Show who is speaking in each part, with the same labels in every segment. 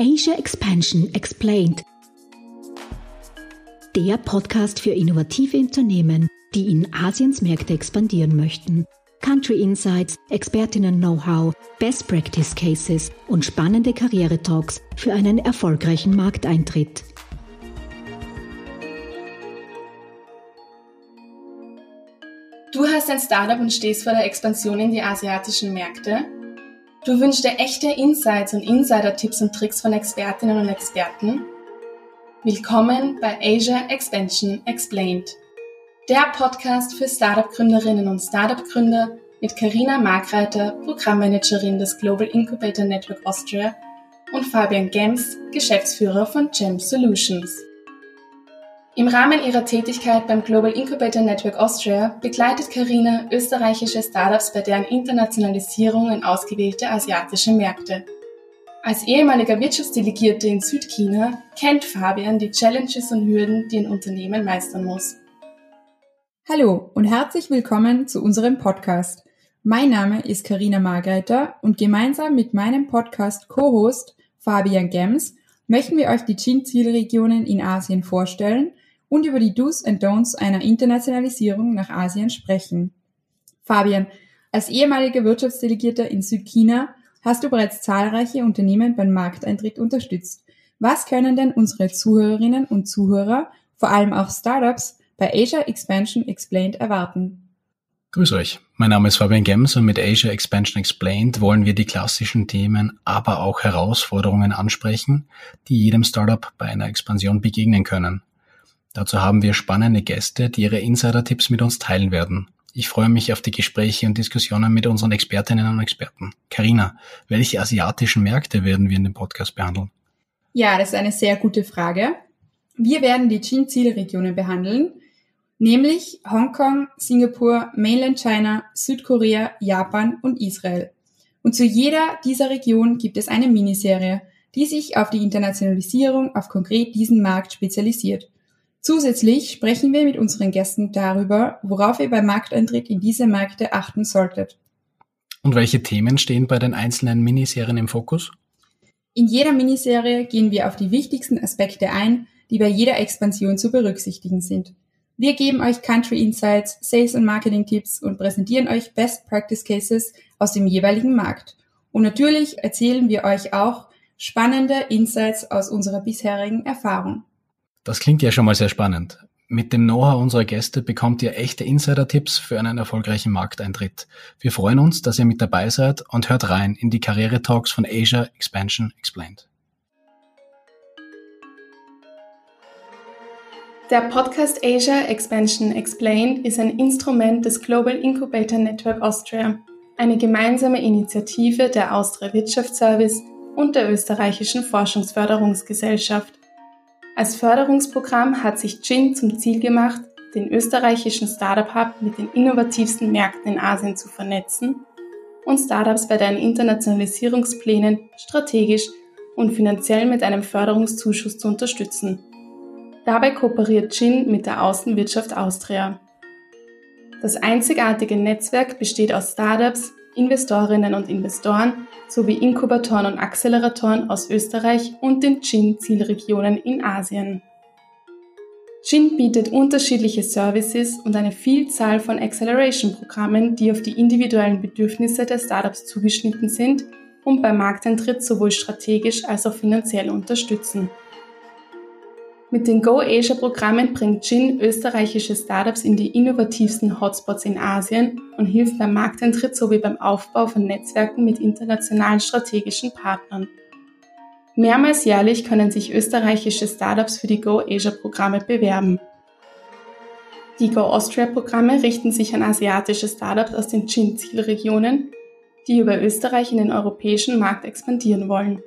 Speaker 1: Asia Expansion Explained. Der Podcast für innovative Unternehmen, die in Asiens Märkte expandieren möchten. Country Insights, Expertinnen-Know-how, Best Practice Cases und spannende Karriere-Talks für einen erfolgreichen Markteintritt.
Speaker 2: Du hast ein Startup und stehst vor der Expansion in die asiatischen Märkte. Du wünschst dir echte Insights und Insider-Tipps und Tricks von Expertinnen und Experten. Willkommen bei Asia Expansion Explained, der Podcast für Startup-Gründerinnen und Startup-Gründer mit Karina Markreiter, Programmmanagerin des Global Incubator Network Austria und Fabian Gems, Geschäftsführer von GEM Solutions. Im Rahmen ihrer Tätigkeit beim Global Incubator Network Austria begleitet Karina österreichische Startups bei deren Internationalisierung in ausgewählte asiatische Märkte. Als ehemaliger Wirtschaftsdelegierte in Südchina kennt Fabian die Challenges und Hürden, die ein Unternehmen meistern muss.
Speaker 3: Hallo und herzlich willkommen zu unserem Podcast. Mein Name ist Karina Margreiter und gemeinsam mit meinem Podcast Co-Host Fabian Gems möchten wir euch die Chin-Zielregionen in Asien vorstellen und über die Do's and Don'ts einer Internationalisierung nach Asien sprechen. Fabian, als ehemaliger Wirtschaftsdelegierter in Südchina hast du bereits zahlreiche Unternehmen beim Markteintritt unterstützt. Was können denn unsere Zuhörerinnen und Zuhörer, vor allem auch Startups, bei Asia Expansion Explained erwarten?
Speaker 4: Grüß euch. Mein Name ist Fabian Gems und mit Asia Expansion Explained wollen wir die klassischen Themen, aber auch Herausforderungen ansprechen, die jedem Startup bei einer Expansion begegnen können. Dazu haben wir spannende Gäste, die ihre Insider-Tipps mit uns teilen werden. Ich freue mich auf die Gespräche und Diskussionen mit unseren Expertinnen und Experten. Karina, welche asiatischen Märkte werden wir in dem Podcast behandeln?
Speaker 3: Ja, das ist eine sehr gute Frage. Wir werden die Chin-Zielregionen behandeln, nämlich Hongkong, Singapur, Mainland China, Südkorea, Japan und Israel. Und zu jeder dieser Regionen gibt es eine Miniserie, die sich auf die Internationalisierung auf konkret diesen Markt spezialisiert. Zusätzlich sprechen wir mit unseren Gästen darüber, worauf ihr beim Markteintritt in diese Märkte achten solltet.
Speaker 4: Und welche Themen stehen bei den einzelnen Miniserien im Fokus?
Speaker 3: In jeder Miniserie gehen wir auf die wichtigsten Aspekte ein, die bei jeder Expansion zu berücksichtigen sind. Wir geben euch Country Insights, Sales und Marketing Tipps und präsentieren euch Best Practice Cases aus dem jeweiligen Markt. Und natürlich erzählen wir euch auch spannende Insights aus unserer bisherigen Erfahrung.
Speaker 4: Das klingt ja schon mal sehr spannend. Mit dem Know-how unserer Gäste bekommt ihr echte Insider-Tipps für einen erfolgreichen Markteintritt. Wir freuen uns, dass ihr mit dabei seid und hört rein in die Karriere-Talks von Asia Expansion Explained.
Speaker 2: Der Podcast Asia Expansion Explained ist ein Instrument des Global Incubator Network Austria, eine gemeinsame Initiative der Austria Wirtschaftsservice und der österreichischen Forschungsförderungsgesellschaft. Als Förderungsprogramm hat sich GIN zum Ziel gemacht, den österreichischen Startup Hub mit den innovativsten Märkten in Asien zu vernetzen und Startups bei deren Internationalisierungsplänen strategisch und finanziell mit einem Förderungszuschuss zu unterstützen. Dabei kooperiert GIN mit der Außenwirtschaft Austria. Das einzigartige Netzwerk besteht aus Startups, Investorinnen und Investoren sowie Inkubatoren und Acceleratoren aus Österreich und den GIN-Zielregionen in Asien. GIN bietet unterschiedliche Services und eine Vielzahl von Acceleration-Programmen, die auf die individuellen Bedürfnisse der Startups zugeschnitten sind und beim Markteintritt sowohl strategisch als auch finanziell unterstützen. Mit den Go Asia Programmen bringt Jin österreichische Startups in die innovativsten Hotspots in Asien und hilft beim Markteintritt sowie beim Aufbau von Netzwerken mit internationalen strategischen Partnern. Mehrmals jährlich können sich österreichische Startups für die Go Asia Programme bewerben. Die Go Austria Programme richten sich an asiatische Startups aus den Jin Zielregionen, die über Österreich in den europäischen Markt expandieren wollen.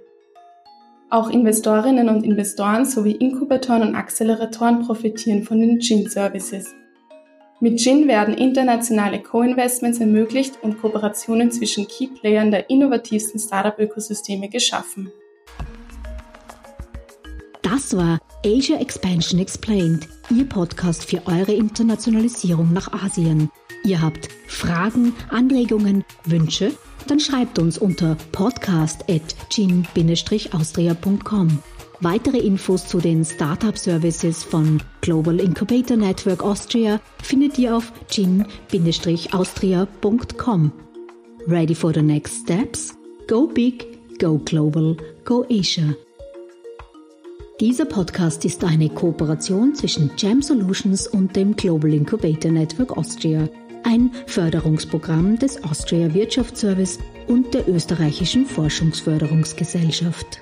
Speaker 2: Auch Investorinnen und Investoren sowie Inkubatoren und Acceleratoren profitieren von den GIN-Services. Mit GIN werden internationale Co-Investments ermöglicht und Kooperationen zwischen Key-Playern der innovativsten Startup-Ökosysteme geschaffen.
Speaker 1: Das war Asia Expansion Explained, Ihr Podcast für eure Internationalisierung nach Asien. Ihr habt Fragen, Anregungen, Wünsche Dann schreibt uns unter podcast.gin-austria.com. Weitere Infos zu den Startup Services von Global Incubator Network Austria findet ihr auf gin-austria.com. Ready for the next steps? Go big, go global, go Asia. Dieser Podcast ist eine Kooperation zwischen Jam Solutions und dem Global Incubator Network Austria, ein Förderungsprogramm des Austria Wirtschaftsservice und der österreichischen Forschungsförderungsgesellschaft.